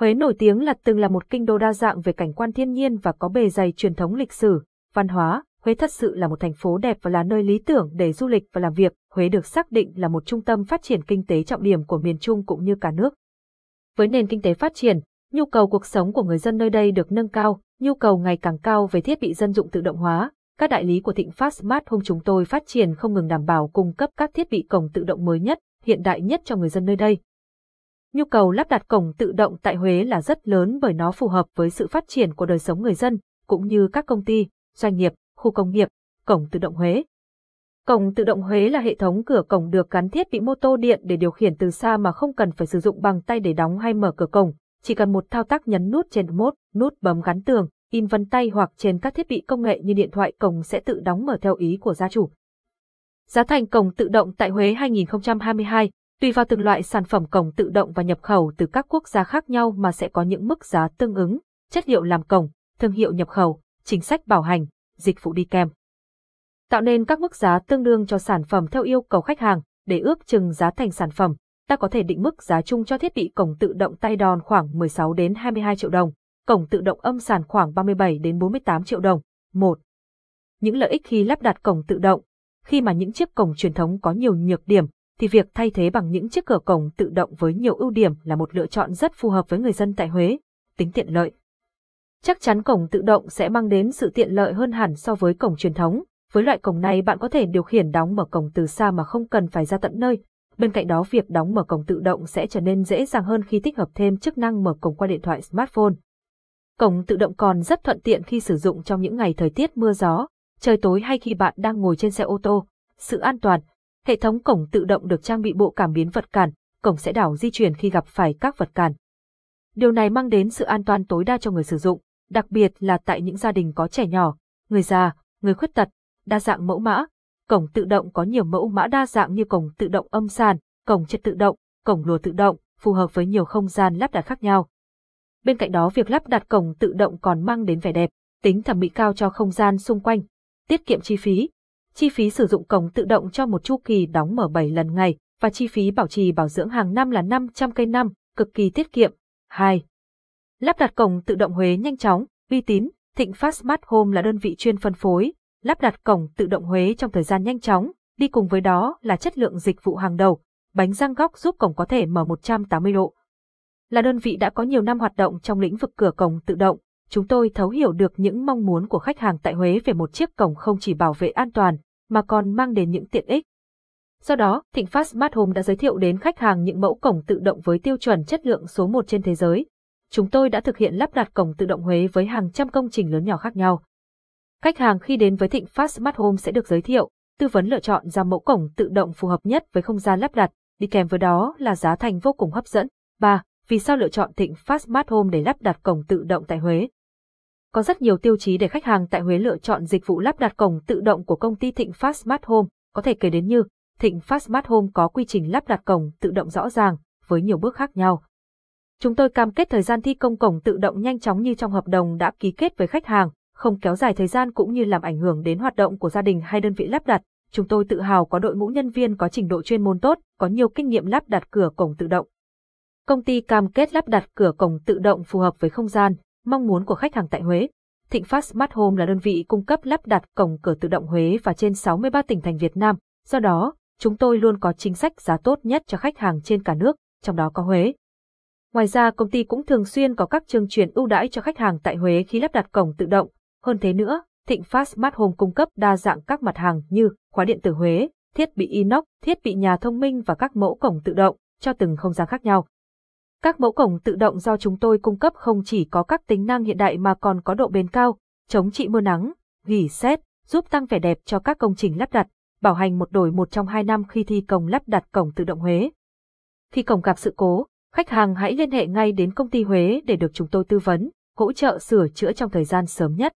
Huế nổi tiếng là từng là một kinh đô đa dạng về cảnh quan thiên nhiên và có bề dày truyền thống lịch sử, văn hóa. Huế thật sự là một thành phố đẹp và là nơi lý tưởng để du lịch và làm việc. Huế được xác định là một trung tâm phát triển kinh tế trọng điểm của miền Trung cũng như cả nước. Với nền kinh tế phát triển, nhu cầu cuộc sống của người dân nơi đây được nâng cao, nhu cầu ngày càng cao về thiết bị dân dụng tự động hóa. Các đại lý của Thịnh Phát Smart Home chúng tôi phát triển không ngừng đảm bảo cung cấp các thiết bị cổng tự động mới nhất, hiện đại nhất cho người dân nơi đây. Nhu cầu lắp đặt cổng tự động tại Huế là rất lớn bởi nó phù hợp với sự phát triển của đời sống người dân, cũng như các công ty, doanh nghiệp, khu công nghiệp, cổng tự động Huế. Cổng tự động Huế là hệ thống cửa cổng được gắn thiết bị mô tô điện để điều khiển từ xa mà không cần phải sử dụng bằng tay để đóng hay mở cửa cổng, chỉ cần một thao tác nhấn nút trên mốt, nút bấm gắn tường, in vân tay hoặc trên các thiết bị công nghệ như điện thoại cổng sẽ tự đóng mở theo ý của gia chủ. Giá thành cổng tự động tại Huế 2022 Tùy vào từng loại sản phẩm cổng tự động và nhập khẩu từ các quốc gia khác nhau mà sẽ có những mức giá tương ứng, chất liệu làm cổng, thương hiệu nhập khẩu, chính sách bảo hành, dịch vụ đi kèm. Tạo nên các mức giá tương đương cho sản phẩm theo yêu cầu khách hàng, để ước chừng giá thành sản phẩm, ta có thể định mức giá chung cho thiết bị cổng tự động tay đòn khoảng 16 đến 22 triệu đồng, cổng tự động âm sàn khoảng 37 đến 48 triệu đồng. 1. Những lợi ích khi lắp đặt cổng tự động. Khi mà những chiếc cổng truyền thống có nhiều nhược điểm, thì việc thay thế bằng những chiếc cửa cổng tự động với nhiều ưu điểm là một lựa chọn rất phù hợp với người dân tại Huế. Tính tiện lợi. Chắc chắn cổng tự động sẽ mang đến sự tiện lợi hơn hẳn so với cổng truyền thống. Với loại cổng này bạn có thể điều khiển đóng mở cổng từ xa mà không cần phải ra tận nơi. Bên cạnh đó việc đóng mở cổng tự động sẽ trở nên dễ dàng hơn khi tích hợp thêm chức năng mở cổng qua điện thoại smartphone. Cổng tự động còn rất thuận tiện khi sử dụng trong những ngày thời tiết mưa gió, trời tối hay khi bạn đang ngồi trên xe ô tô. Sự an toàn, Hệ thống cổng tự động được trang bị bộ cảm biến vật cản, cổng sẽ đảo di chuyển khi gặp phải các vật cản. Điều này mang đến sự an toàn tối đa cho người sử dụng, đặc biệt là tại những gia đình có trẻ nhỏ, người già, người khuyết tật, đa dạng mẫu mã. Cổng tự động có nhiều mẫu mã đa dạng như cổng tự động âm sàn, cổng chất tự động, cổng lùa tự động, phù hợp với nhiều không gian lắp đặt khác nhau. Bên cạnh đó việc lắp đặt cổng tự động còn mang đến vẻ đẹp, tính thẩm mỹ cao cho không gian xung quanh, tiết kiệm chi phí, Chi phí sử dụng cổng tự động cho một chu kỳ đóng mở 7 lần ngày và chi phí bảo trì bảo dưỡng hàng năm là 500 cây năm, cực kỳ tiết kiệm. 2. Lắp đặt cổng tự động Huế nhanh chóng, uy tín, Thịnh Phát Smart Home là đơn vị chuyên phân phối, lắp đặt cổng tự động Huế trong thời gian nhanh chóng, đi cùng với đó là chất lượng dịch vụ hàng đầu, bánh răng góc giúp cổng có thể mở 180 độ. Là đơn vị đã có nhiều năm hoạt động trong lĩnh vực cửa cổng tự động, chúng tôi thấu hiểu được những mong muốn của khách hàng tại Huế về một chiếc cổng không chỉ bảo vệ an toàn, mà còn mang đến những tiện ích. Do đó, Thịnh Phát Smart Home đã giới thiệu đến khách hàng những mẫu cổng tự động với tiêu chuẩn chất lượng số 1 trên thế giới. Chúng tôi đã thực hiện lắp đặt cổng tự động Huế với hàng trăm công trình lớn nhỏ khác nhau. Khách hàng khi đến với Thịnh Phát Smart Home sẽ được giới thiệu, tư vấn lựa chọn ra mẫu cổng tự động phù hợp nhất với không gian lắp đặt, đi kèm với đó là giá thành vô cùng hấp dẫn. 3. Vì sao lựa chọn Thịnh Phát Smart Home để lắp đặt cổng tự động tại Huế? Có rất nhiều tiêu chí để khách hàng tại Huế lựa chọn dịch vụ lắp đặt cổng tự động của công ty Thịnh Phát Smart Home, có thể kể đến như Thịnh Phát Smart Home có quy trình lắp đặt cổng tự động rõ ràng, với nhiều bước khác nhau. Chúng tôi cam kết thời gian thi công cổng tự động nhanh chóng như trong hợp đồng đã ký kết với khách hàng, không kéo dài thời gian cũng như làm ảnh hưởng đến hoạt động của gia đình hay đơn vị lắp đặt. Chúng tôi tự hào có đội ngũ nhân viên có trình độ chuyên môn tốt, có nhiều kinh nghiệm lắp đặt cửa cổng tự động. Công ty cam kết lắp đặt cửa cổng tự động phù hợp với không gian, mong muốn của khách hàng tại Huế. Thịnh Phát Smart Home là đơn vị cung cấp lắp đặt cổng cửa tự động Huế và trên 63 tỉnh thành Việt Nam. Do đó, chúng tôi luôn có chính sách giá tốt nhất cho khách hàng trên cả nước, trong đó có Huế. Ngoài ra, công ty cũng thường xuyên có các chương trình ưu đãi cho khách hàng tại Huế khi lắp đặt cổng tự động. Hơn thế nữa, Thịnh Phát Smart Home cung cấp đa dạng các mặt hàng như khóa điện tử Huế, thiết bị inox, thiết bị nhà thông minh và các mẫu cổng tự động cho từng không gian khác nhau. Các mẫu cổng tự động do chúng tôi cung cấp không chỉ có các tính năng hiện đại mà còn có độ bền cao, chống trị mưa nắng, gỉ sét, giúp tăng vẻ đẹp cho các công trình lắp đặt, bảo hành một đổi một trong hai năm khi thi công lắp đặt cổng tự động Huế. Khi cổng gặp sự cố, khách hàng hãy liên hệ ngay đến công ty Huế để được chúng tôi tư vấn, hỗ trợ sửa chữa trong thời gian sớm nhất.